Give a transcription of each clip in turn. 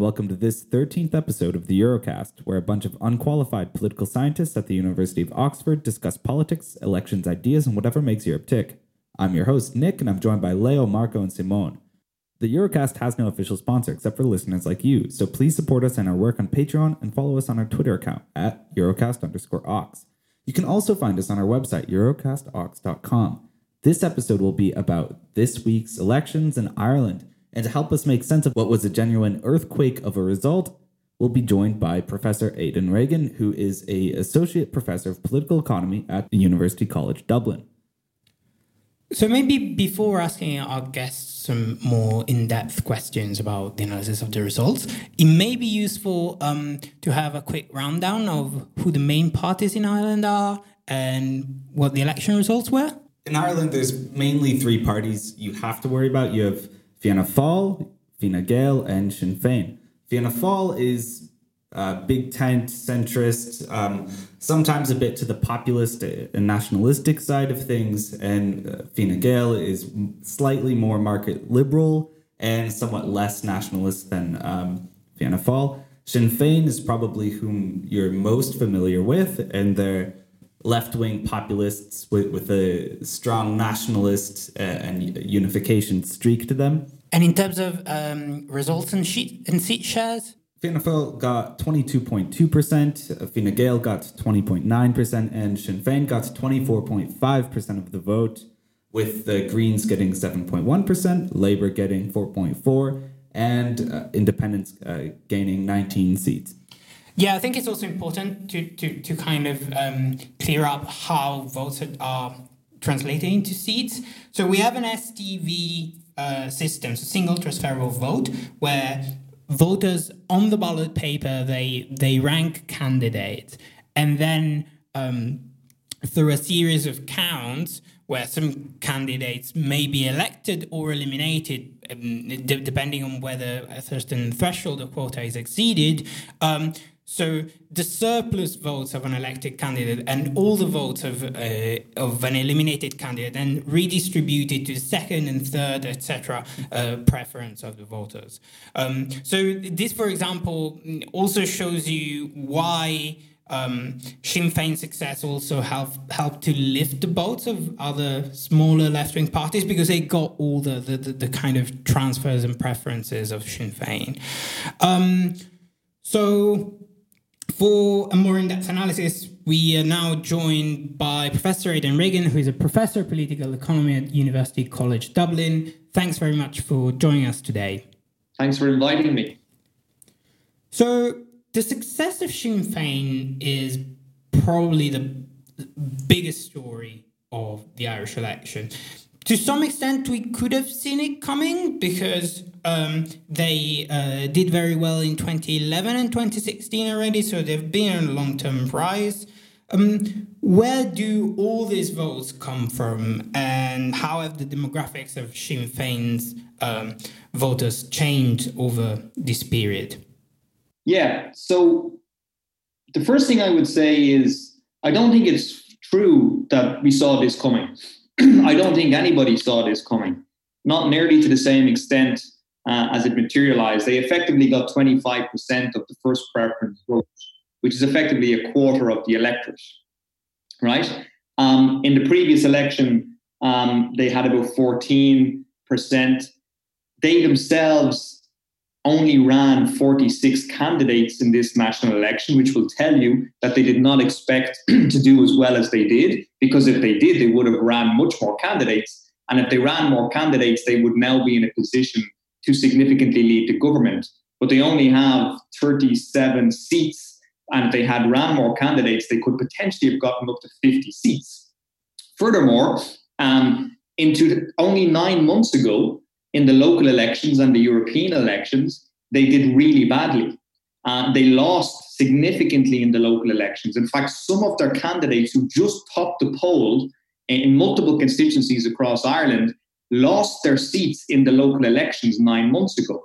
Welcome to this 13th episode of the Eurocast, where a bunch of unqualified political scientists at the University of Oxford discuss politics, elections, ideas, and whatever makes Europe tick. I'm your host, Nick, and I'm joined by Leo, Marco, and Simone. The Eurocast has no official sponsor except for listeners like you, so please support us and our work on Patreon and follow us on our Twitter account at Eurocast underscore Ox. You can also find us on our website, eurocastox.com. This episode will be about this week's elections in Ireland, and to help us make sense of what was a genuine earthquake of a result, we'll be joined by Professor Aidan Regan, who is a associate professor of political economy at University College Dublin. So maybe before asking our guests some more in-depth questions about the analysis of the results, it may be useful um, to have a quick rundown of who the main parties in Ireland are and what the election results were. In Ireland, there's mainly three parties you have to worry about. You have Fianna Fáil, Fine Gael, and Sinn Féin. Fianna Fáil is uh, big tent, centrist, um, sometimes a bit to the populist and nationalistic side of things. And uh, Gael is slightly more market liberal and somewhat less nationalist than um, Fianna Fáil. Sinn Féin is probably whom you're most familiar with, and they're left wing populists with, with a strong nationalist uh, and unification streak to them. And in terms of um, results and, sheet, and seat shares? Fianna Fáil got 22.2%, Fine Gael got 20.9%, and Sinn Féin got 24.5% of the vote, with the Greens getting 7.1%, Labour getting 4.4, and uh, Independents uh, gaining 19 seats. Yeah, I think it's also important to, to, to kind of um, clear up how votes are translated into seats. So we have an STV uh, system, so single transferable vote, where voters on the ballot paper they they rank candidates and then um, through a series of counts where some candidates may be elected or eliminated um, d- depending on whether a certain threshold or quota is exceeded um, so the surplus votes of an elected candidate and all the votes of uh, of an eliminated candidate then redistributed to the second and third, etc., uh, preference of the voters. Um, so this, for example, also shows you why. Um, Sinn Féin's success also helped helped to lift the boats of other smaller left wing parties because they got all the, the, the, the, kind of transfers and preferences of Sinn Féin. Um, so for a more in-depth analysis, we are now joined by Professor Aidan Regan, who is a professor of political economy at University College Dublin. Thanks very much for joining us today. Thanks for inviting me. So, the success of Sinn Féin is probably the biggest story of the Irish election to some extent, we could have seen it coming because um, they uh, did very well in 2011 and 2016 already, so they've been on a long term rise. Um, where do all these votes come from, and how have the demographics of Sinn Féin's um, voters changed over this period? Yeah, so the first thing I would say is I don't think it's true that we saw this coming. I don't think anybody saw this coming, not nearly to the same extent uh, as it materialized. They effectively got 25% of the first preference vote, which is effectively a quarter of the electorate, right? Um, in the previous election, um, they had about 14%. They themselves only ran 46 candidates in this national election, which will tell you that they did not expect to do as well as they did, because if they did, they would have ran much more candidates. And if they ran more candidates, they would now be in a position to significantly lead the government. But they only have 37 seats. And if they had ran more candidates, they could potentially have gotten up to 50 seats. Furthermore, um, into only nine months ago, in the local elections and the European elections, they did really badly. Uh, they lost significantly in the local elections. In fact, some of their candidates who just topped the poll in multiple constituencies across Ireland lost their seats in the local elections nine months ago.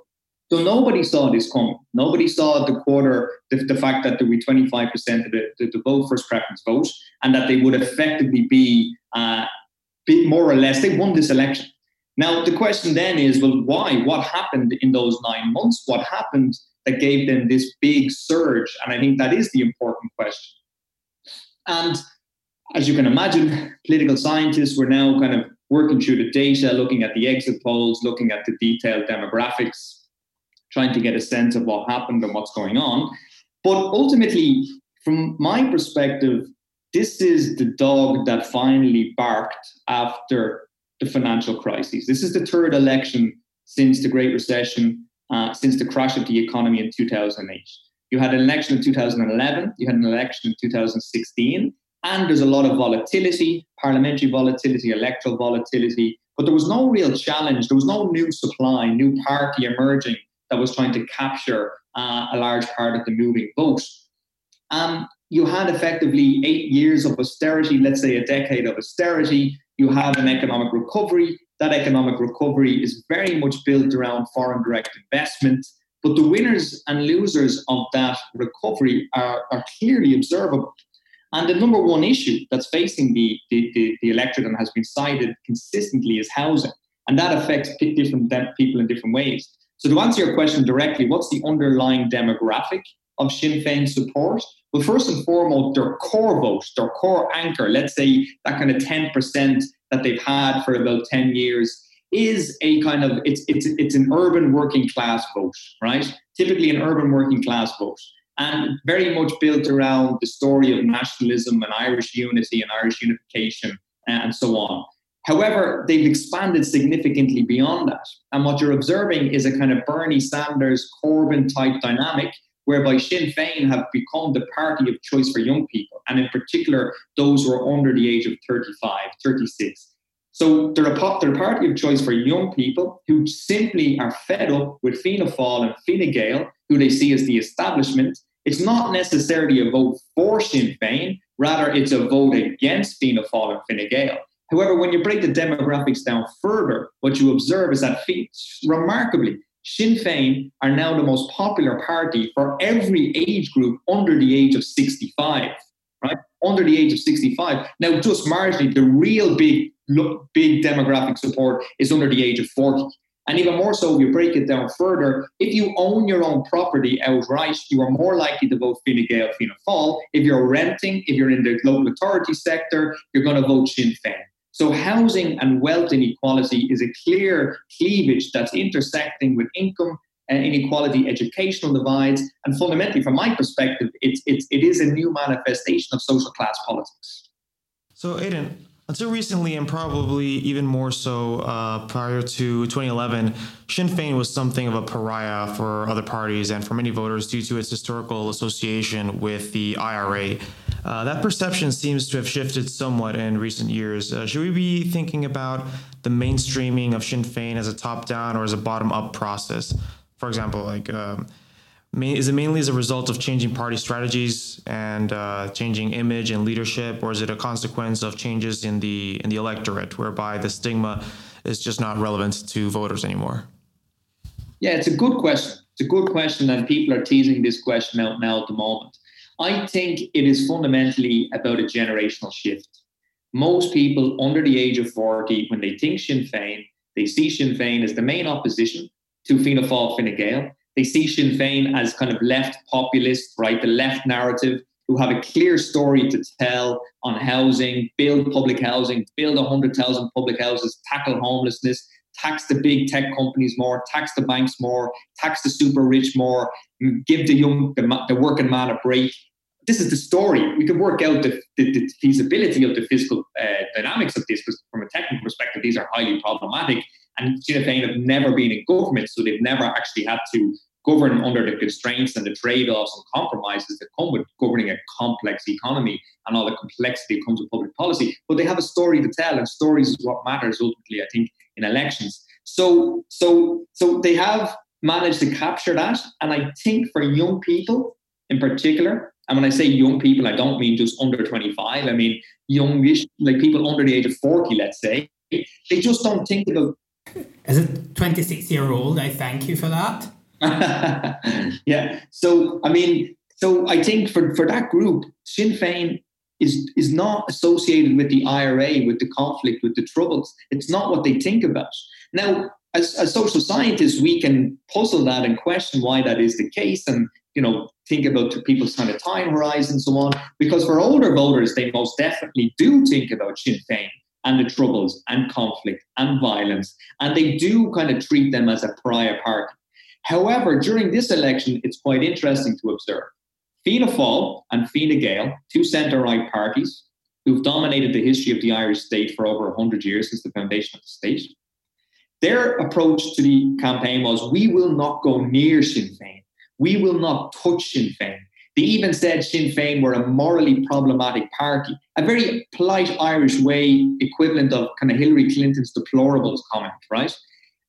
So nobody saw this coming. Nobody saw the quarter, the, the fact that there be 25% of the, the, the, vote, first preference vote, and that they would effectively be, uh, be more or less, they won this election. Now, the question then is well, why? What happened in those nine months? What happened that gave them this big surge? And I think that is the important question. And as you can imagine, political scientists were now kind of working through the data, looking at the exit polls, looking at the detailed demographics, trying to get a sense of what happened and what's going on. But ultimately, from my perspective, this is the dog that finally barked after the financial crisis. This is the third election since the Great Recession, uh, since the crash of the economy in 2008. You had an election in 2011, you had an election in 2016, and there's a lot of volatility, parliamentary volatility, electoral volatility, but there was no real challenge. There was no new supply, new party emerging that was trying to capture uh, a large part of the moving vote. Um, you had effectively eight years of austerity, let's say a decade of austerity. You have an economic recovery. That economic recovery is very much built around foreign direct investment. But the winners and losers of that recovery are, are clearly observable. And the number one issue that's facing the, the, the, the electorate and has been cited consistently is housing. And that affects different people in different ways. So, to answer your question directly, what's the underlying demographic of Sinn Féin support? Well, first and foremost, their core vote, their core anchor, let's say that kind of 10% that they've had for about 10 years, is a kind of it's it's it's an urban working class vote, right? Typically an urban working class vote and very much built around the story of nationalism and Irish unity and Irish unification uh, and so on. However, they've expanded significantly beyond that. And what you're observing is a kind of Bernie Sanders, Corbyn type dynamic, whereby Sinn Féin have become the party of choice for young people, and in particular, those who are under the age of 35, 36. So they're a, they're a party of choice for young people who simply are fed up with Fianna Fáil and Fine Gael, who they see as the establishment, it's not necessarily a vote for Sinn Féin, rather, it's a vote against Fianna Fáil and Fine Gael. However, when you break the demographics down further, what you observe is that, remarkably, Sinn Féin are now the most popular party for every age group under the age of 65, right? Under the age of 65. Now, just marginally, the real big, big demographic support is under the age of 40. And even more so, if you break it down further, if you own your own property outright, you are more likely to vote Fine Gael, Fianna Fáil. If you're renting, if you're in the local authority sector, you're going to vote Sinn Féin. So housing and wealth inequality is a clear cleavage that's intersecting with income uh, inequality, educational divides, and fundamentally, from my perspective, it's, it's, it is a new manifestation of social class politics. So, Aidan, until recently, and probably even more so uh, prior to 2011, Sinn Féin was something of a pariah for other parties and for many voters due to its historical association with the IRA. Uh, that perception seems to have shifted somewhat in recent years. Uh, should we be thinking about the mainstreaming of Sinn Féin as a top down or as a bottom up process? For example, like. Um, is it mainly as a result of changing party strategies and uh, changing image and leadership, or is it a consequence of changes in the in the electorate, whereby the stigma is just not relevant to voters anymore? Yeah, it's a good question. It's a good question, and people are teasing this question out now at the moment. I think it is fundamentally about a generational shift. Most people under the age of 40, when they think Sinn Féin, they see Sinn Féin as the main opposition to Fianna Fáil Fine Gael they see Sinn Féin as kind of left populist, right? The left narrative, who have a clear story to tell on housing, build public housing, build 100,000 public houses, tackle homelessness, tax the big tech companies more, tax the banks more, tax the super rich more, give the young, the, the working man a break. This is the story. We can work out the, the, the feasibility of the fiscal uh, dynamics of this because, from a technical perspective, these are highly problematic. And Sinn Féin have never been in government, so they've never actually had to govern under the constraints and the trade-offs and compromises that come with governing a complex economy and all the complexity that comes with public policy. But they have a story to tell, and stories is what matters ultimately, I think, in elections. So, so, so they have managed to capture that, and I think for young people in particular, and when I say young people, I don't mean just under 25. I mean youngish, like people under the age of 40, let's say. They just don't think about. As a 26 year old, I thank you for that. yeah. So I mean, so I think for, for that group, Sinn Féin is, is not associated with the IRA, with the conflict, with the troubles. It's not what they think about. Now, as, as social scientists, we can puzzle that and question why that is the case and you know think about people's kind of time horizon and so on. Because for older voters, they most definitely do think about Sinn Féin and the troubles and conflict and violence, and they do kind of treat them as a pariah party. However, during this election, it's quite interesting to observe. Fianna Fáil and Fine Gael, two centre-right parties who've dominated the history of the Irish state for over 100 years since the foundation of the state, their approach to the campaign was we will not go near Sinn Féin. We will not touch Sinn Féin. They even said Sinn Féin were a morally problematic party, a very polite Irish way equivalent of kind of Hillary Clinton's deplorables comment, right?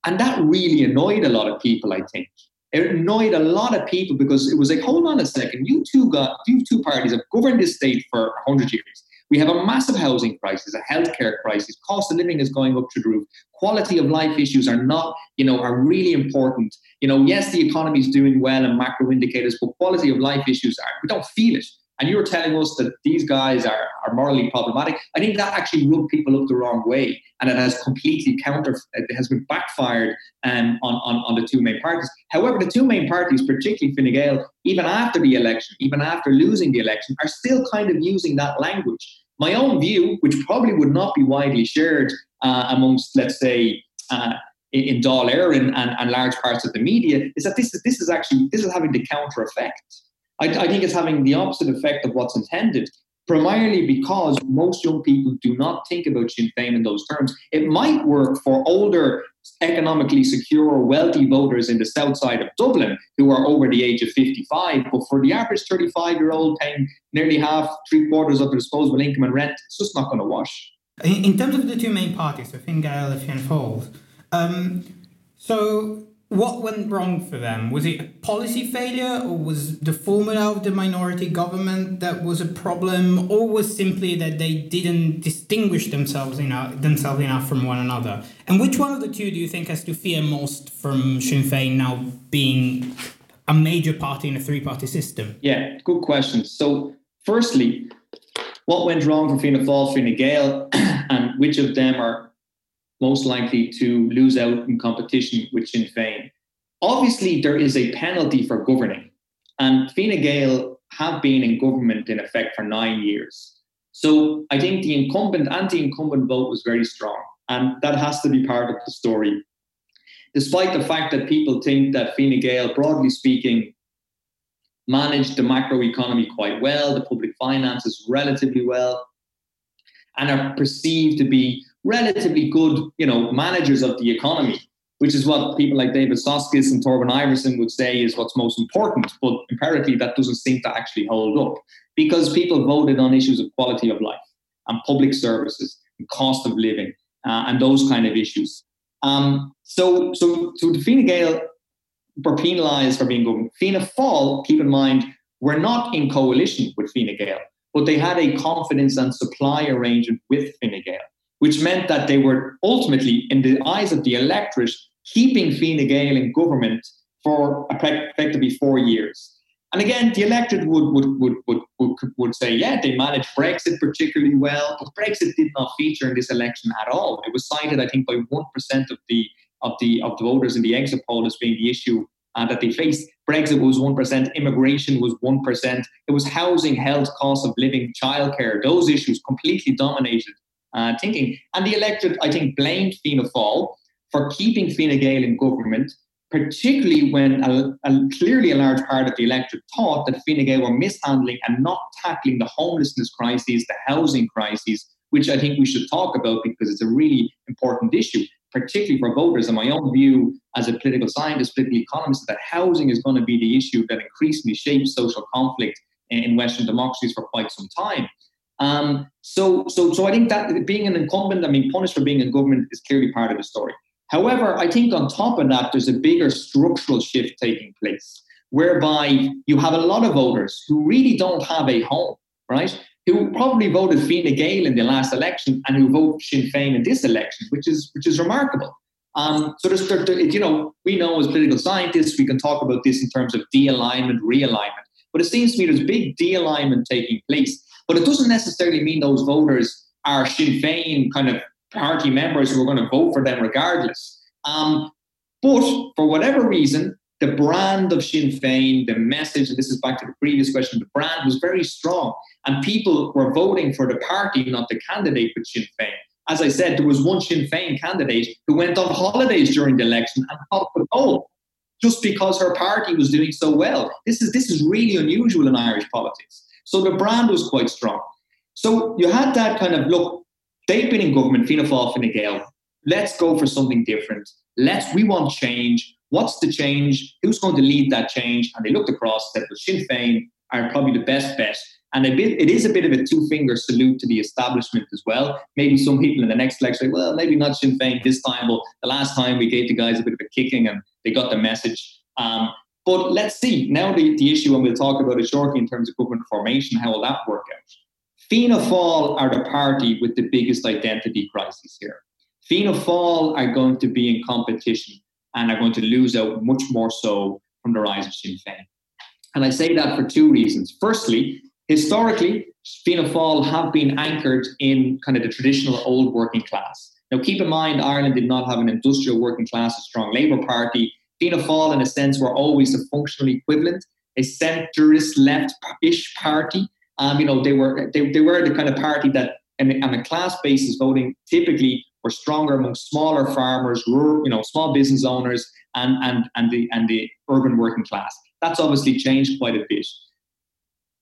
And that really annoyed a lot of people, I think. It annoyed a lot of people because it was like, hold on a second, you two got you two parties have governed this state for hundred years. We have a massive housing crisis, a healthcare crisis. Cost of living is going up to the roof. Quality of life issues are not, you know, are really important. You know, yes, the economy is doing well and macro indicators, but quality of life issues are. We don't feel it and you were telling us that these guys are, are morally problematic, I think that actually rubbed people up the wrong way. And it has completely counter, it has been backfired um, on, on, on the two main parties. However, the two main parties, particularly Fine Gael, even after the election, even after losing the election, are still kind of using that language. My own view, which probably would not be widely shared uh, amongst, let's say, uh, in Dáil Éireann and, and large parts of the media, is that this is, this is actually this is having the counter effect. I, I think it's having the opposite effect of what's intended primarily because most young people do not think about Sinn Féin in those terms. It might work for older, economically secure, wealthy voters in the south side of Dublin who are over the age of 55, but for the average 35 year old paying nearly half, three quarters of their disposable income and rent, it's just not going to wash. In, terms of the two main parties, so Fine and Fianna Fáil, um, so what went wrong for them? Was it a policy failure, or was the formula of the minority government that was a problem, or was simply that they didn't distinguish themselves enough, themselves enough from one another? And which one of the two do you think has to fear most from Sinn Féin now being a major party in a three-party system? Yeah, good question. So, firstly, what went wrong for Fianna Fáil, Fine Gael, and which of them are most likely to lose out in competition with Sinn Féin. Obviously, there is a penalty for governing, and Fine Gael have been in government in effect for nine years. So I think the incumbent, anti-incumbent vote was very strong, and that has to be part of the story. Despite the fact that people think that Fine Gael, broadly speaking, managed the macroeconomy quite well, the public finances relatively well, and are perceived to be relatively good, you know, managers of the economy, which is what people like David Soskice and Torben Iversen would say is what's most important. But empirically, that doesn't seem to actually hold up because people voted on issues of quality of life and public services and cost of living uh, and those kind of issues. Um, so, so, so the Gael were penalised for being government. Fianna Fáil, keep in mind, were not in coalition with Fine Gael, but they had a confidence and supply arrangement with Fine Gael which meant that they were ultimately, in the eyes of the electorate, keeping Fine Gael in government for effectively four years. And again, the electorate would, would, would, would, would, would say, yeah, they managed Brexit particularly well, but Brexit did not feature in this election at all. It was cited, I think, by 1% of the, of the, of the voters in the exit poll as being the issue uh, that they faced. Brexit was 1%, immigration was 1%, it was housing, health, cost of living, childcare. Those issues completely dominated uh, thinking. And the electorate, I think, blamed Fianna Fáil for keeping Fine Gael in government, particularly when a, a, clearly a large part of the electorate thought that Fine Gael were mishandling and not tackling the homelessness crises, the housing crises, which I think we should talk about because it's a really important issue, particularly for voters. And my own view as a political scientist, political economist, that housing is going to be the issue that increasingly shapes social conflict in Western democracies for quite some time. Um, so, so, so I think that being an incumbent, I mean, punished for being in government is clearly part of the story. However, I think on top of that, there's a bigger structural shift taking place, whereby you have a lot of voters who really don't have a home, right? Who probably voted Fine Gael in the last election and who vote Sinn Féin in this election, which is which is remarkable. Um, so there's, there, you know, we know as political scientists, we can talk about this in terms of de-alignment, realignment. But it seems to me there's big de-alignment taking place But it doesn't necessarily mean those voters are Sinn Féin kind of party members who are going to vote for them regardless. Um, but for whatever reason, the brand of Sinn Féin, the message, and this is back to the previous question, the brand was very strong. And people were voting for the party, not the candidate with Sinn Féin. As I said, there was one Sinn Féin candidate who went on holidays during the election and popped the poll just because her party was doing so well. This is this is really unusual in Irish politics. So the brand was quite strong. So you had that kind of look. They've been in government, Fianna Fáil, Fine Gael. Let's go for something different. Let's we want change. What's the change? Who's going to lead that change? And they looked across, said, well, Sinn Féin are probably the best bet. And a bit, it is a bit of a two-finger salute to the establishment as well. Maybe some people in the next election, well, maybe not Sinn Féin this time, but the last time we gave the guys a bit of a kicking and they got the message. Um, but let's see. Now the, the issue, and we'll talk about it shortly in terms of government formation, how will that work out? Fianna Fáil are the party with the biggest identity crisis here. Fianna Fáil are going to be in competition and are going to lose out much more so from the rise of Sinn Féin. And I say that for two reasons. Firstly, historically, Fianna Fáil have been anchored in kind of the traditional old working class. Now, keep in mind, Ireland did not have an industrial working class, a strong Labour Party. Fianna Fáil, in a sense, were always a functional equivalent, a centrist left-ish party. Um, you know, they were they, they were the kind of party that, on a class basis, voting typically were stronger among smaller farmers, rural, you know, small business owners, and and and the and the urban working class. That's obviously changed quite a bit.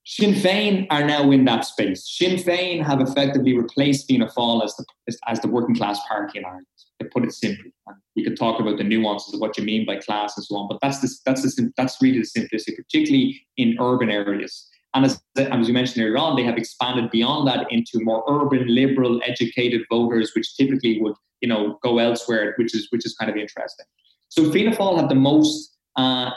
Sinn Féin are now in that space. Sinn Féin have effectively replaced Fianna Fáil as the, as the working class party in Ireland, to put it simply. We could talk about the nuances of what you mean by class and so on, but that's that's the, that's really the simplicity, particularly in urban areas. And as, as you mentioned earlier on, they have expanded beyond that into more urban, liberal, educated voters, which typically would, you know, go elsewhere, which is which is kind of interesting. So Fianna Fáil have the most uh,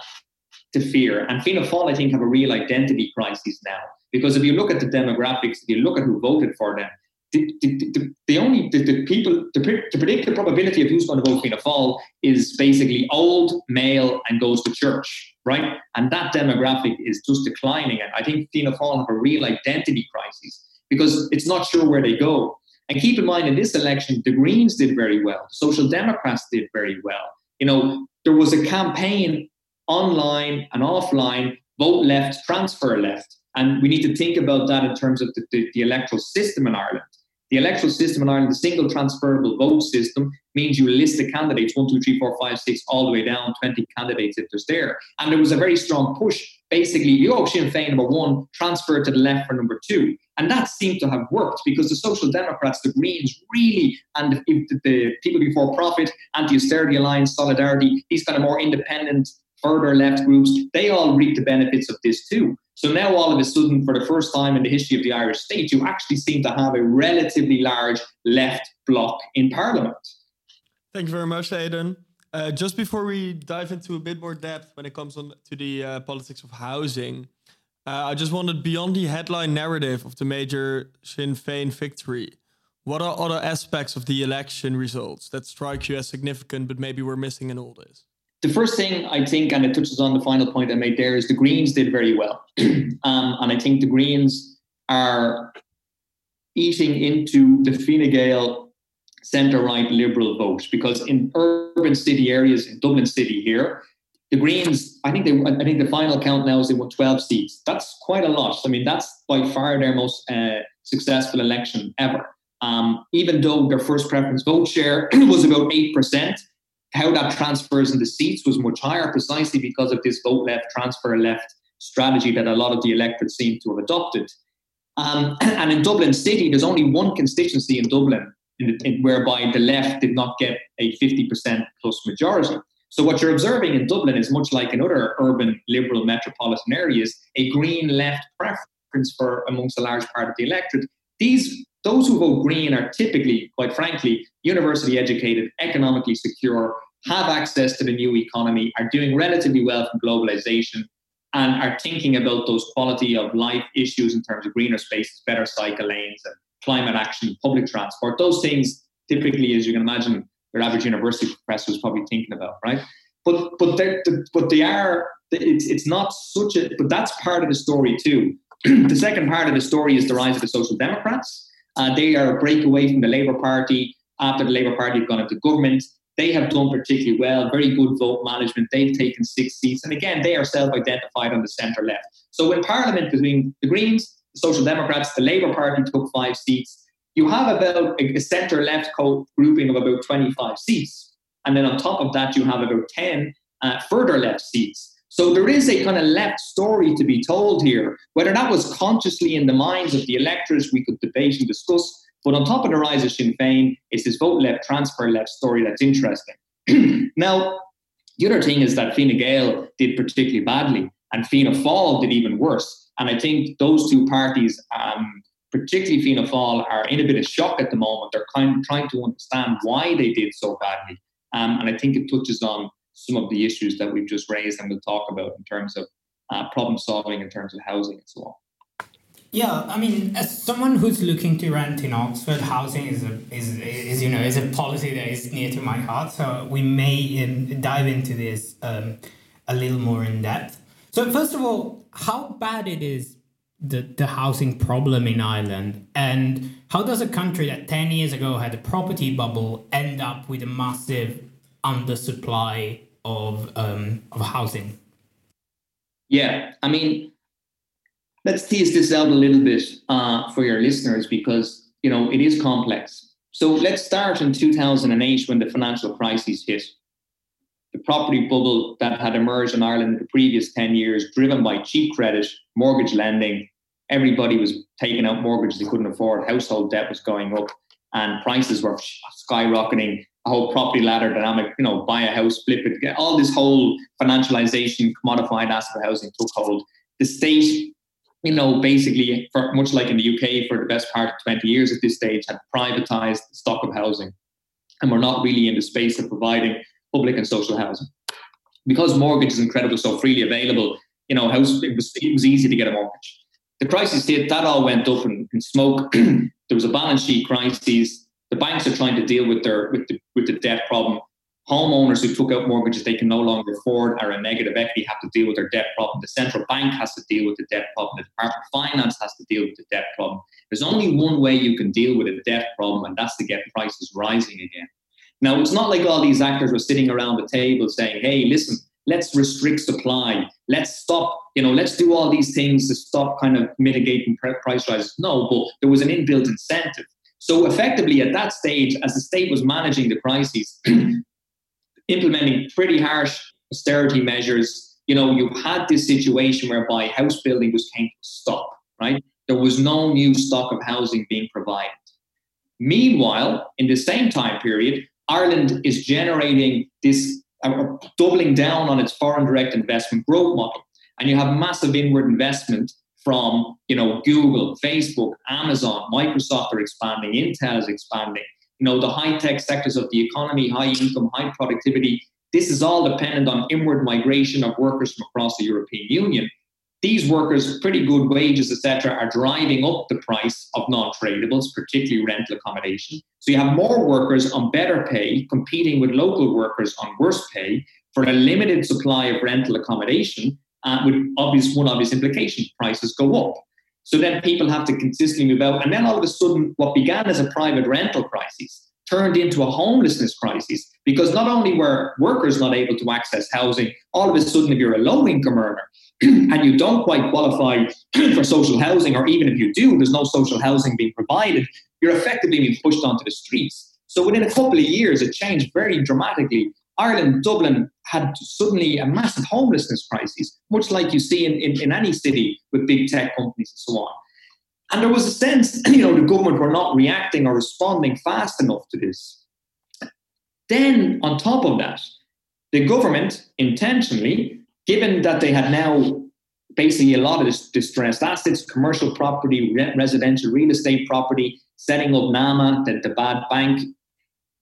to fear, and Fianna Fáil, I think, have a real identity crisis now because if you look at the demographics, if you look at who voted for them, the, the, the, only the, the people to, predict the probability of who's going to vote Fianna Fáil is basically old, male, and goes to church, right? And that demographic is just declining. And I think Fianna Fáil have a real identity crisis because it's not sure where they go. And keep in mind, in this election, the Greens did very well. Social Democrats did very well. You know, there was a campaign online and offline, vote left, transfer left. And we need to think about that in terms of the, the, the electoral system in Ireland. The electoral system in Ireland, the single transferable vote system, means you list the candidates one, two, three, four, five, six, all the way down, 20 candidates if there's there. And there was a very strong push. Basically, you go Sinn Féin number one, transfer to the left for number two. And that seemed to have worked because the Social Democrats, the Greens, really, and the, the People Before Profit, Anti Austerity Alliance, Solidarity, these kind of more independent, further left groups, they all reap the benefits of this too. So now, all of a sudden, for the first time in the history of the Irish state, you actually seem to have a relatively large left bloc in Parliament. Thank you very much, Aidan. Uh, just before we dive into a bit more depth when it comes on to the uh, politics of housing, uh, I just wanted beyond the headline narrative of the major Sinn Féin victory, what are other aspects of the election results that strike you as significant, but maybe we're missing in all this? The first thing I think, and it touches on the final point I made there, is the Greens did very well. um, and I think the Greens are eating into the Fine Gael centre right liberal vote because in urban city areas, in Dublin City here, the Greens, I think they, I think the final count now is they won 12 seats. That's quite a lot. I mean, that's by far their most uh, successful election ever. Um, even though their first preference vote share was about 8%, how that transfers in the seats was much higher precisely because of this vote left, transfer left strategy that a lot of the electorate seem to have adopted. Um, and in Dublin City, there's only one constituency in Dublin in in, whereby the left did not get a 50% plus majority. So what you're observing in Dublin is much like in other urban liberal metropolitan areas, a green left preference for amongst a large part of the electorate. These those who vote green are typically, quite frankly, university educated, economically secure, have access to the new economy, are doing relatively well from globalization, and are thinking about those quality of life issues in terms of greener spaces, better cycle lanes, and climate action, public transport. Those things, typically, as you can imagine, your average university professor is probably thinking about, right? But but they but they are it's it's not such a but that's part of the story too the second part of the story is the rise of the Social Democrats. Uh, they are a breakaway from the Labour Party after the Labour Party have gone into government. They have done particularly well, very good vote management. They've taken six seats. And again, they are self identified on the centre left. So in Parliament, between the Greens, the Social Democrats, the Labour Party took five seats. You have about a centre left grouping of about 25 seats. And then on top of that, you have about 10 uh, further left seats. So there is a kind of left story to be told here. Whether that was consciously in the minds of the electors, we could debate and discuss. But on top of the rise of Sinn Féin is this vote left, transfer left story that's interesting. now, the other thing is that Fine Gael did particularly badly, and Fianna Fáil did even worse. And I think those two parties, um, particularly Fianna Fáil, are in a bit of shock at the moment. They're kind of trying to understand why they did so badly. Um, and I think it touches on some of the issues that we've just raised and we'll talk about in terms of uh, problem solving, in terms of housing and so on. Yeah, I mean, as someone who's looking to rent in Oxford, housing is a is, is you know is a policy that is near to my heart. So we may um, dive into this um, a little more in depth. So first of all, how bad it is the the housing problem in Ireland, and how does a country that ten years ago had a property bubble end up with a massive undersupply of um, of housing? Yeah, I mean let's tease this out a little bit uh, for your listeners because you know it is complex. So let's start in 2008 when the financial crisis hit. The property bubble that had emerged in Ireland in the previous 10 years, driven by cheap credit, mortgage lending. Everybody was taking out mortgages they couldn't afford. Household debt was going up, and prices were skyrocketing. Whole property ladder dynamic, you know, buy a house, flip it, get all this whole financialization, commodified asset housing took hold. The state you know, basically, for much like in the UK, for the best part of 20 years at this stage, had privatized the stock of housing. And we're not really in the space of providing public and social housing. Because mortgage is incredibly so freely available, you know, house, it, was, it was easy to get a mortgage. The crisis hit, that all went up in, in smoke. there was a balance sheet crisis. The banks are trying to deal with their with the, with the debt problem homeowners who took out mortgages they can no longer afford are a negative equity have to deal with their debt problem. The central bank has to deal with the debt problem. The Department of Finance has to deal with the debt problem. There's only one way you can deal with a debt problem, and that's to get prices rising again. Now, it's not like all these actors were sitting around the table saying, hey, listen, let's restrict supply. Let's stop, you know, let's do all these things to stop kind of mitigating price rises. No, but there was an inbuilt incentive. So effectively, at that stage, as the state was managing the crises, implementing pretty harsh austerity measures, you know, you had this situation whereby house building was came to stop, right? There was no new stock of housing being provided. Meanwhile, in the same time period, Ireland is generating this, uh, doubling down on its foreign direct investment growth model. And you have massive inward investment from, you know, Google, Facebook, Amazon, Microsoft are expanding, Intel is expanding you know, the high tech sectors of the economy, high income, high productivity. This is all dependent on inward migration of workers from across the European Union. These workers, pretty good wages, etc., are driving up the price of non-tradables, particularly rental accommodation. So you have more workers on better pay competing with local workers on worse pay for a limited supply of rental accommodation, uh, with obvious one obvious implication: prices go up. So then people have to consistently move out. And then all of a sudden, what began as a private rental crisis turned into a homelessness crisis because not only were workers not able to access housing, all of a sudden, if you're a low income earner and you don't quite qualify for social housing, or even if you do, there's no social housing being provided, you're effectively being pushed onto the streets. So within a couple of years, it changed very dramatically Ireland, Dublin had suddenly a massive homelessness crisis, much like you see in, in, in, any city with big tech companies and so on. And there was a sense, you know, the government were not reacting or responding fast enough to this. Then, on top of that, the government intentionally, given that they had now basically a lot of distressed assets, commercial property, residential real estate property, setting up NAMA, the, the bad bank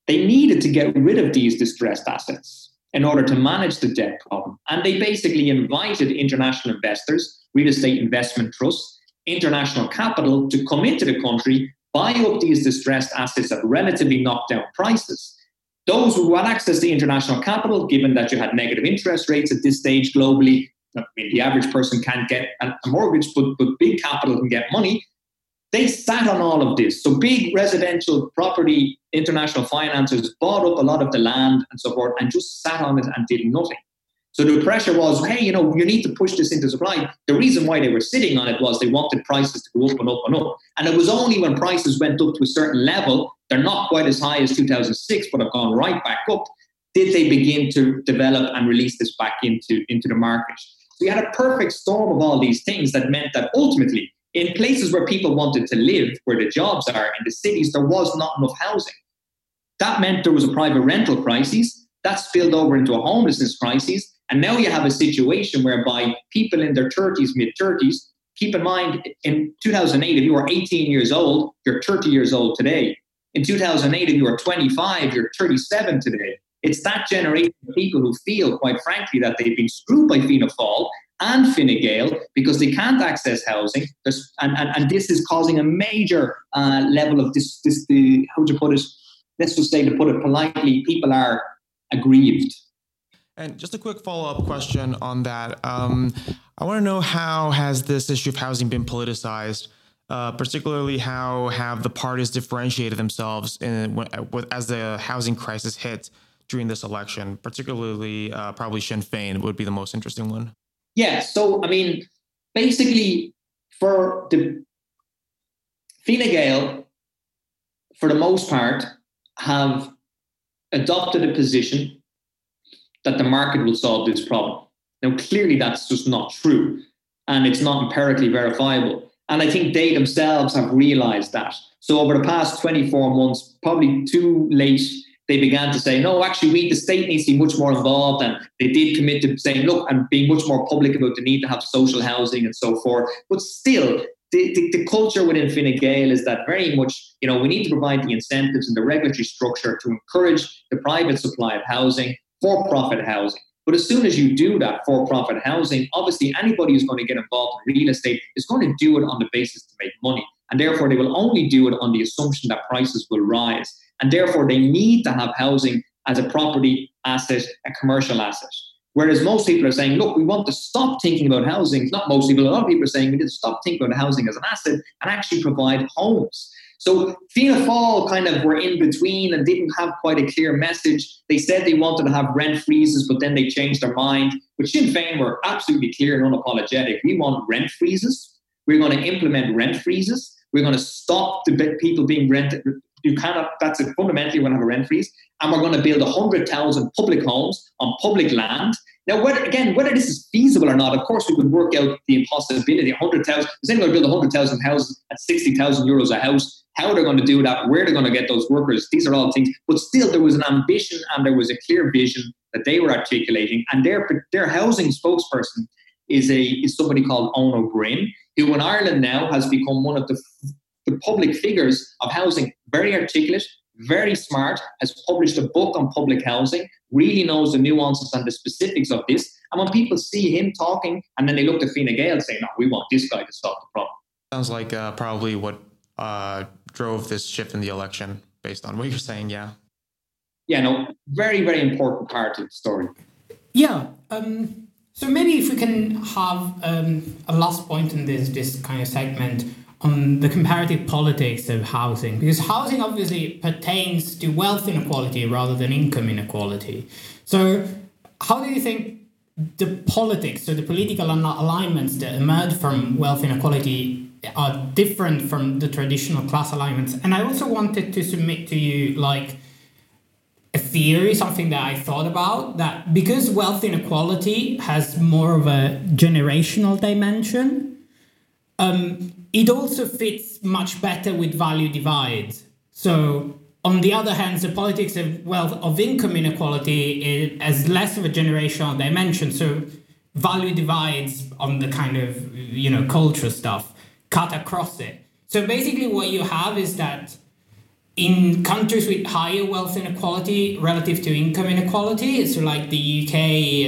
they needed to get rid of these distressed assets in order to manage the debt problem. And they basically invited international investors, real estate investment trusts, international capital to come into the country, buy up these distressed assets at relatively knocked down prices. Those who had access to international capital, given that you had negative interest rates at this stage globally, I mean, the average person can't get a mortgage, but, but big capital can get money. They sat on all of this. So big residential property international financiers bought up a lot of the land and so forth and just sat on it and did nothing. So the pressure was, hey, you know, you need to push this into supply. The reason why they were sitting on it was they wanted prices to go up and up and up. And it was only when prices went up to a certain level, they're not quite as high as 2006, but have gone right back up, did they begin to develop and release this back into, into the market. So you had a perfect storm of all these things that meant that ultimately, in places where people wanted to live, where the jobs are, in the cities, there was not enough housing. That meant there was a private rental crisis. That spilled over into a homelessness crisis. And now you have a situation whereby people in their 30s, mid 30s, keep in mind in 2008, if you were 18 years old, you're 30 years old today. In 2008, if you were 25, you're 37 today. It's that generation of people who feel, quite frankly, that they've been screwed by Fianna Fáil and Fine Gael because they can't access housing. And, and, and this is causing a major uh, level of this, this the, how you put it? Let's just say, to put it politely, people are aggrieved and just a quick follow-up question on that. Um, I want to know how has this issue of housing been politicized? Uh, particularly, how have the parties differentiated themselves in, as the housing crisis hit during this election? Particularly, uh, probably Sinn Féin would be the most interesting one. Yeah. So, I mean, basically, for the Fine Gael, for the most part, have adopted a position that the market will solve this problem. Now, clearly, that's just not true, and it's not empirically verifiable. And I think they themselves have realized that. So, over the past 24 months, probably too late, they began to say, no, actually, we, the state needs to be much more involved. And they did commit to saying, look, and being much more public about the need to have social housing and so forth. But still, the, the, the, culture within Fine Gael is that very much, you know, we need to provide the incentives and the regulatory structure to encourage the private supply of housing for profit housing. But as soon as you do that for profit housing, obviously anybody who's going to get involved in real estate is going to do it on the basis to make money. And therefore, they will only do it on the assumption that prices will rise. And therefore, they need to have housing as a property asset, a commercial asset. Whereas most people are saying, look, we want to stop thinking about housing. Not most people, a lot of people are saying we need to stop thinking about housing as an asset and actually provide homes. So Fianna Fáil kind of were in between and didn't have quite a clear message. They said they wanted to have rent freezes, but then they changed their mind. But Sinn Féin were absolutely clear and unapologetic. We want rent freezes. We're going to implement rent freezes. We're going to stop the people being rented. You cannot. That's a, fundamentally we're going to have a rent freeze, and we're going to build hundred thousand public homes on public land. Now, whether, again, whether this is feasible or not, of course, we could work out the impossibility. 100,000, is anyone going to build 100,000 houses at 60,000 euros a house? how they're going to do that, where they're going to get those workers. These are all things. But still, there was an ambition and there was a clear vision that they were articulating. And their their housing spokesperson is a is somebody called Eoin Ó Broin, who in Ireland now has become one of the the public figures of housing. Very articulate, very smart, has published a book on public housing, really knows the nuances and the specifics of this. And when people see him talking, and then they look to Fine Gael saying, "No, we want this guy to solve the problem." Sounds like uh, probably what uh, drove this shift in the election based on what you're saying. Yeah. Yeah, no, very, very important part of the story. Yeah. Um, so maybe if we can have um, a last point in this this kind of segment on the comparative politics of housing, because housing obviously pertains to wealth inequality rather than income inequality. So, how do you think the politics, so the political alignments that emerge from wealth inequality are different from the traditional class alignments. And I also wanted to submit to you like a theory, something that I thought about that because wealth inequality has more of a generational dimension, um, it also fits much better with value divides. So on the other hand, the politics of wealth of income inequality has less of a generational dimension. So value divides on the kind of you know culture stuff cut across it. So basically, what you have is that in countries with higher wealth inequality relative to income inequality, so like the UK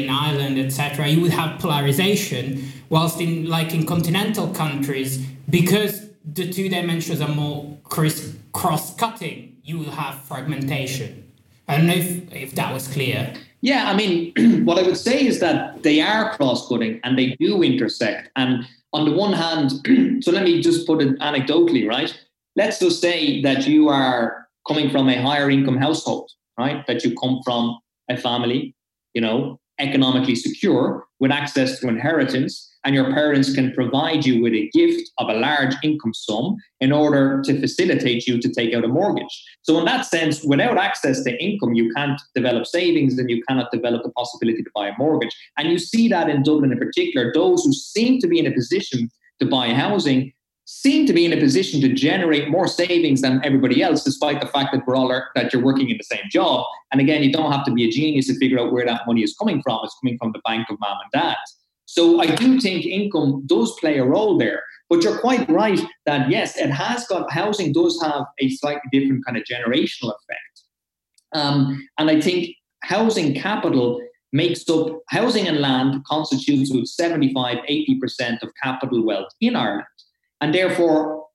and Ireland, etc., you would have polarization. Whilst in like in continental countries, because the two dimensions are more cross cutting, you will have fragmentation. I don't know if, if that was clear. Yeah, I mean, what I would say is that they are cross cutting and they do intersect. And on the one hand, so let me just put it anecdotally, right? Let's just say that you are coming from a higher income household, right? That you come from a family, you know, economically secure with access to inheritance and your parents can provide you with a gift of a large income sum in order to facilitate you to take out a mortgage. So, in that sense, without access to income, you can't develop savings and you cannot develop the possibility to buy a mortgage. And you see that in Dublin in particular, those who seem to be in a position to buy housing seem to be in a position to generate more savings than everybody else, despite the fact that we're all that you're working in the same job. And again, you don't have to be a genius to figure out where that money is coming from. It's coming from the bank of mom and dad. So I do think income does play a role there. But you're quite right that yes, it has got housing does have a slightly different kind of generational effect. Um, and I think housing capital makes up housing and land constitutes about 75 80% of capital wealth in Ireland. And therefore,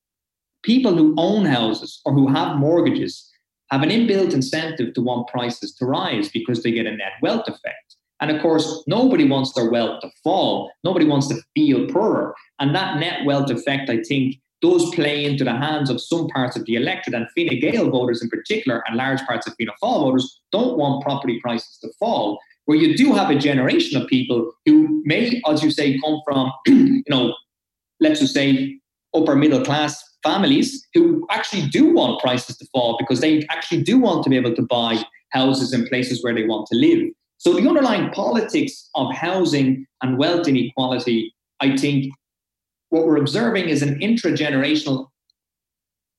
people who own houses or who have mortgages have an inbuilt incentive to want prices to rise because they get a net wealth effect. And of course, nobody wants their wealth to fall. Nobody wants to feel poorer. And that net wealth effect, I think, does play into the hands of some parts of the electorate and Fine Gael voters in particular, and large parts of Fianna Fáil voters don't want property prices to fall. Where you do have a generation of people who may, as you say, come from, you know, let's just say upper middle class families who actually do want prices to fall because they actually do want to be able to buy houses in places where they want to live. So the underlying politics of housing and wealth inequality, I think what we're observing is an intragenerational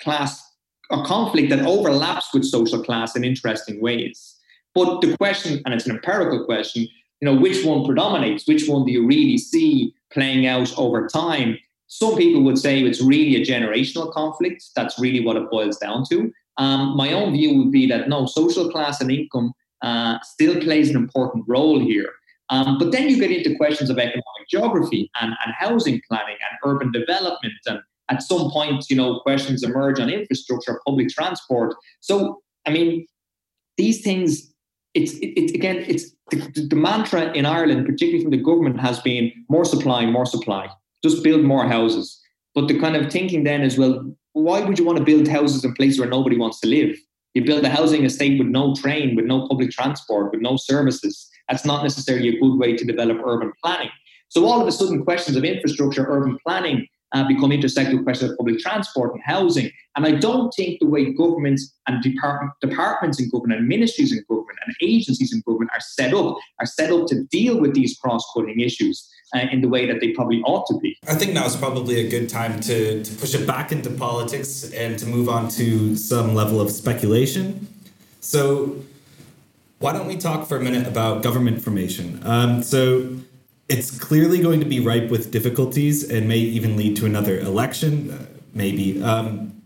class a conflict that overlaps with social class in interesting ways. But the question, and it's an empirical question, you know, which one predominates? Which one do you really see playing out over time? Some people would say it's really a generational conflict. That's really what it boils down to. Um, my own view would be that no, social class and income uh, still plays an important role here. Um, but then you get into questions of economic geography and, and housing planning and urban development. And at some point, you know, questions emerge on infrastructure, public transport. So, I mean, these things, it's, it, it again, it's the, the mantra in Ireland, particularly from the government, has been more supply, more supply, just build more houses. But the kind of thinking then is, well, why would you want to build houses in places where nobody wants to live? You build a housing estate with no train, with no public transport, with no services. That's not necessarily a good way to develop urban planning. So all of a sudden, questions of infrastructure, urban planning uh, become intersected with questions of public transport and housing. And I don't think the way governments and department, departments in government and ministries in government and agencies in government are set up are set up to deal with these cross-cutting issues uh, in the way that they probably ought to be. I think now is probably a good time to, to push it back into politics and to move on to some level of speculation. So, why don't we talk for a minute about government formation? Um, so, it's clearly going to be ripe with difficulties and may even lead to another election, uh, maybe. Um,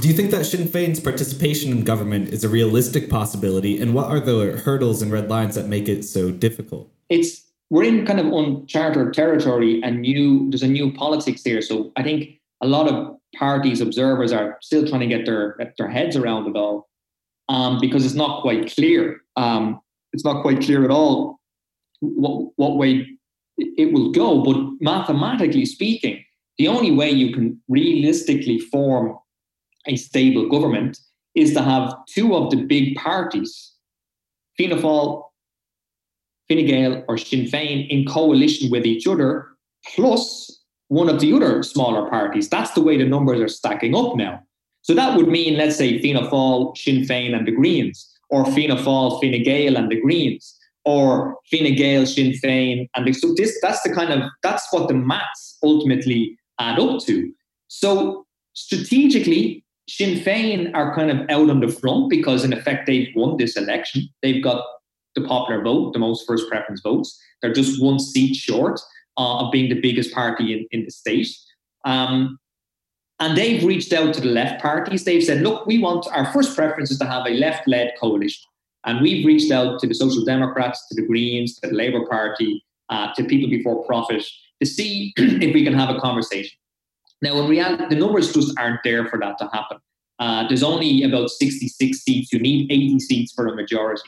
do you think that Sinn Féin's participation in government is a realistic possibility, and what are the hurdles and red lines that make it so difficult? It's we're in kind of uncharted territory and new there's a new politics here. So I think a lot of parties observers are still trying to get their get their heads around it all um, because it's not quite clear. Um, it's not quite clear at all what what way it will go. But mathematically speaking, the only way you can realistically form a stable government is to have two of the big parties, Fianna Fáil Fine Gael or Sinn Féin in coalition with each other, plus one of the other smaller parties. That's the way the numbers are stacking up now. So that would mean, let's say, Fianna Fáil, Sinn Féin, and the Greens, or Fianna Fáil, Fine Gael, and the Greens, or Fine Gael, Sinn Féin, and the, so this that's the kind of that's what the maths ultimately add up to. So strategically, Sinn Féin are kind of out on the front because, in effect, they've won this election. They've got the popular vote, the most first preference votes. They're just one seat short uh, of being the biggest party in, in the state. Um, and they've reached out to the left parties. They've said, look, we want our first preference is to have a left led coalition. And we've reached out to the Social Democrats, to the Greens, to the Labour Party, uh, to people before profit to see if we can have a conversation. Now, in reality, the numbers just aren't there for that to happen. Uh, there's only about 66 seats. You need 80 seats for a majority.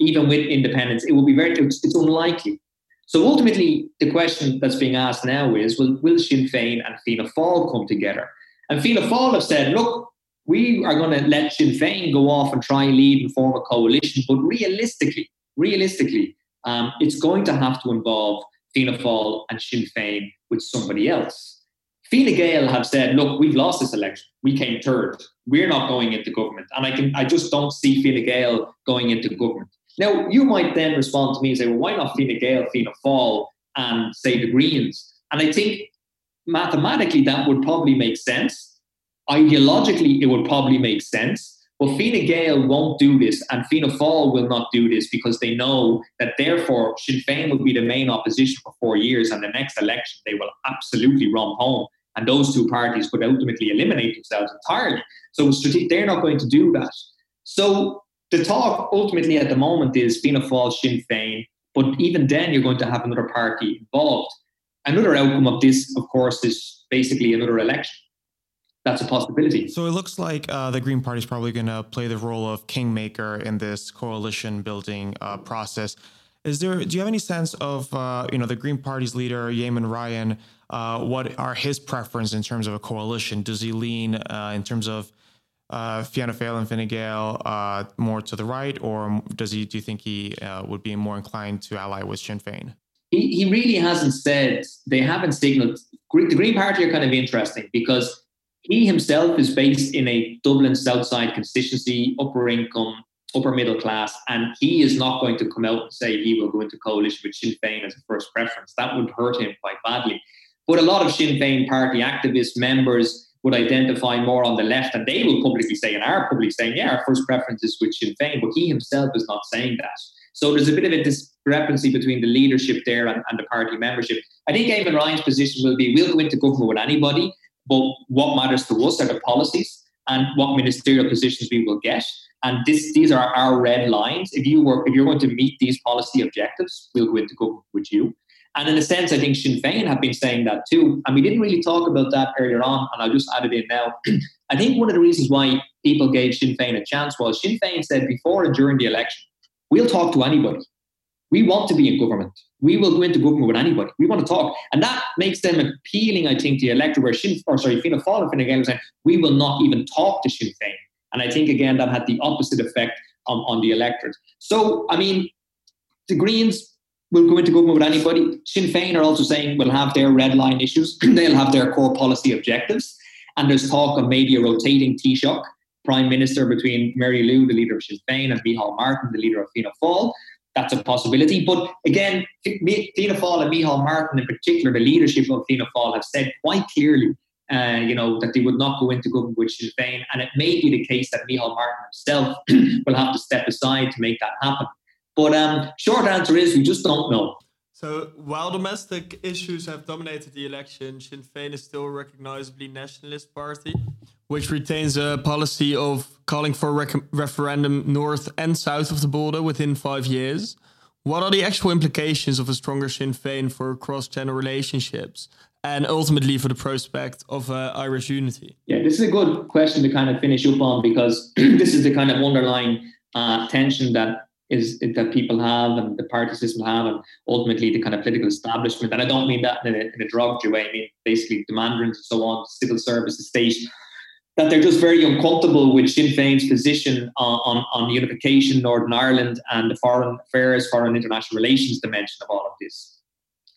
Even with independents, it will be very, it's, it's unlikely. So ultimately, the question that's being asked now is will, Sinn Féin and Fianna Fáil come together? And Fianna Fáil have said, look, we are going to let Sinn Féin go off and try and lead and form a coalition, but realistically, realistically, um, it's going to have to involve Fianna Fáil and Sinn Féin with somebody else. Fine Gael have said, look, we've lost this election. We came third. We're not going into government. And I can I just don't see Fine Gael going into government. Now, you might then respond to me and say, well, why not Fine Gael, Fianna Fáil, and say the Greens? And I think mathematically that would probably make sense. Ideologically, it would probably make sense. But Fine Gael won't do this, and Fianna Fáil will not do this because they know that therefore Sinn Féin will be the main opposition for four years, and the next election they will absolutely run home and those two parties could ultimately eliminate themselves entirely. So they're not going to do that. So the talk ultimately at the moment is Fianna Fáil, Sinn Féin, but even then you're going to have another party involved. Another outcome of this, of course, is basically another election. That's a possibility. So it looks like uh, the Green Party is probably going to play the role of kingmaker in this coalition building uh, process. Is there? Do you have any sense of uh, you know the Green Party's leader, Eamon Ryan? Uh, what are his preference in terms of a coalition? Does he lean uh, in terms of uh, Fianna Fáil and Fine Gael uh, more to the right, or does he? Do you think he uh, would be more inclined to ally with Sinn Féin? He, he really hasn't said. They haven't signaled. The Green Party are kind of interesting because he himself is based in a Dublin South Side constituency, upper income, upper middle class, and he is not going to come out and say he will go into coalition with Sinn Féin as a first preference. That would hurt him quite badly. But a lot of Sinn Féin party activists, members would identify more on the left, and they will publicly say, and are publicly saying, yeah, our first preference is with Sinn Féin, but he himself is not saying that. So there's a bit of a discrepancy between the leadership there and, and the party membership. I think Eamon Ryan's position will be we'll go into government with anybody, but what matters to us are the policies and what ministerial positions we will get. And this, these are our red lines. If you were, if you're going to meet these policy objectives, we'll go into government with you. And in a sense, I think Sinn Féin have been saying that too. And we didn't really talk about that earlier on, and I'll just add it in now. I think one of the reasons why people gave Sinn Féin a chance was Sinn Féin said before and during the election, we'll talk to anybody. We want to be in government. We will go into government with anybody. We want to talk. And that makes them appealing, I think, to the electorate where Sinn, or sorry, Fianna Fáil and Fine Gael saying, we will not even talk to Sinn Féin. And I think, again, that had the opposite effect on, on the electorate. So, I mean, the Greens will go into government with anybody. Sinn Féin are also saying we'll have their red line issues. They'll have their core policy objectives. And there's talk of maybe a rotating Taoiseach, Prime Minister between Mary Lou, the leader of Sinn Féin, and Micheál Martin, the leader of Fianna Fáil. That's a possibility. But again, Fianna Fáil and Micheál Martin in particular, the leadership of Fianna Fáil have said quite clearly uh, you know, that they would not go into government with Sinn Féin. And it may be the case that Micheál Martin himself will have to step aside to make that happen. But um, short answer is we just don't know. So while domestic issues have dominated the election, Sinn Féin is still a recognizably nationalist party, which retains a policy of calling for a rec- referendum north and south of the border within five years. What are the actual implications of a stronger Sinn Féin for cross-channel relationships and ultimately for the prospect of uh, Irish unity? Yeah, this is a good question to kind of finish up on because this is the kind of underlying uh, tension that is that people have and the party system have, and ultimately the kind of political establishment. And I don't mean that in a, in a derogatory way. I mean basically the mandarins and so on, civil service, the state, that they're just very uncomfortable with Sinn Féin's position on, on, on unification, Northern Ireland, and the foreign affairs, foreign international relations dimension of all of this.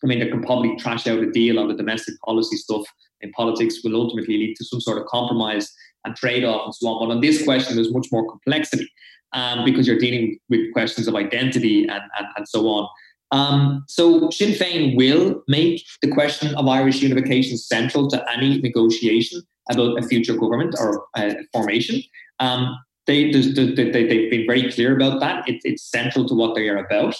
I mean, they can probably trash out a deal on the domestic policy stuff in politics will ultimately lead to some sort of compromise and trade off and so on. But on this question, there's much more complexity um, because you're dealing with questions of identity and, and, and so on. Um, so Sinn Féin will make the question of Irish unification central to any negotiation about a future government or uh, formation. Um, they, have been very clear about that. It, it's central to what they are about.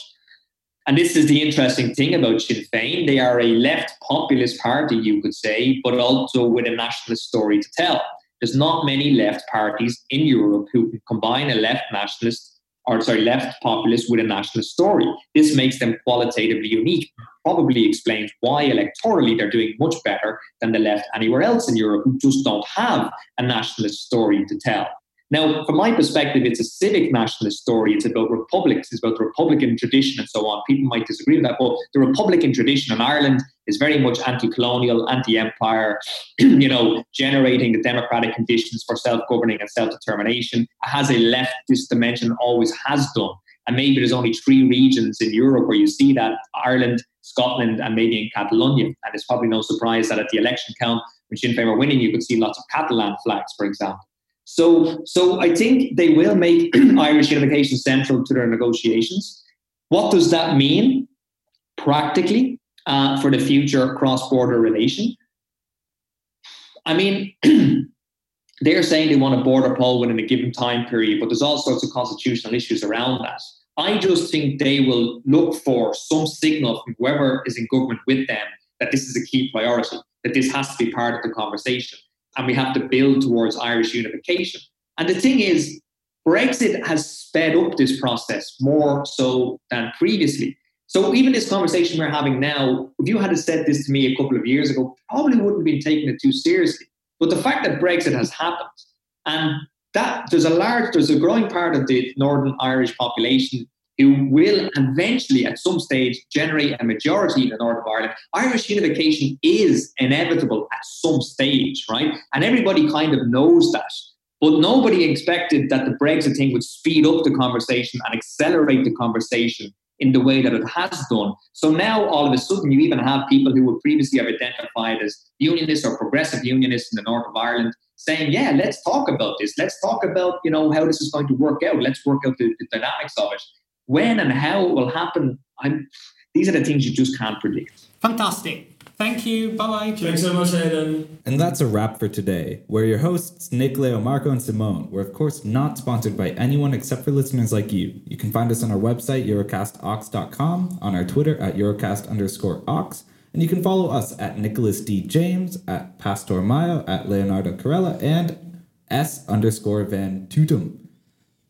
And this is the interesting thing about Sinn Féin. They are a left populist party, you could say, but also with a nationalist story to tell. There's not many left parties in Europe who can combine a left nationalist or sorry, left populist with a nationalist story. This makes them qualitatively unique. Probably explains why electorally they're doing much better than the left anywhere else in Europe who just don't have a nationalist story to tell. Now, from my perspective, it's a civic nationalist story. It's about republics, it's about the Republican tradition and so on. People might disagree with that, but the Republican tradition in Ireland is very much anti-colonial, anti-empire, you know, generating the democratic conditions for self-governing and self-determination. It has a leftist dimension, always has done. And maybe there's only three regions in Europe where you see that Ireland, Scotland, and maybe in Catalonia. And it's probably no surprise that at the election count, when Sinn Féin were winning, you could see lots of Catalan flags, for example. So, so I think they will make Irish unification central to their negotiations. What does that mean practically uh, for the future cross-border relation? I mean, they're saying they want a border poll within a given time period, but there's all sorts of constitutional issues around that. I just think they will look for some signal from whoever is in government with them that this is a key priority, that this has to be part of the conversation and we have to build towards Irish unification. And the thing is, Brexit has sped up this process more so than previously. So even this conversation we're having now, if you had said this to me a couple of years ago, probably wouldn't have been taking it too seriously. But the fact that Brexit has happened and that there's a large, there's a growing part of the Northern Irish population who will eventually, at some stage, generate a majority in the north of Ireland. Irish unification is inevitable at some stage, right? And everybody kind of knows that. But nobody expected that the Brexit thing would speed up the conversation and accelerate the conversation in the way that it has done. So now all of a sudden you even have people who would previously have identified as unionists or progressive unionists in the north of Ireland saying, yeah, let's talk about this. Let's talk about, you know, how this is going to work out. Let's work out the, the dynamics of it. When and how it will happen, I'm, these are the things you just can't predict. Fantastic. Thank you. Bye bye. Thanks so much, Aidan. And that's a wrap for today. We're your hosts, Nick, Leo, Marco, and Simone. We're, of course, not sponsored by anyone except for listeners like you. You can find us on our website, EurocastOx.com, on our Twitter at Eurocast underscore Ox, and you can follow us at Nicholas D. James, at Pastor Mayo, at Leonardo Corella, and S underscore Van Tutum.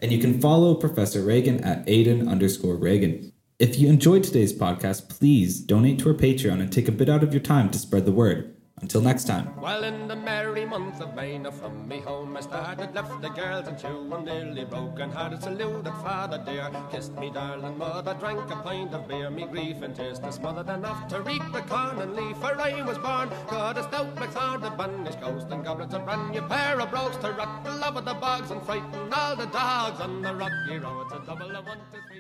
And you can follow Professor Regan at Aidan underscore Regan. If you enjoyed today's podcast, please donate to our Patreon and take a bit out of your time to spread the word. Until next time. Well, in the merry month of May, now from me home I started, left the girls and two, nearly broken hearted, saluted father dear, kissed me darling mother, drank a pint of beer, me grief and tears to enough to reap the corn and leaf, for I was born, got a stout the ghost and goblins, a brand new pair of brogues to rot the love of the bogs and frighten all the dogs on the rocky a double of one, two, three.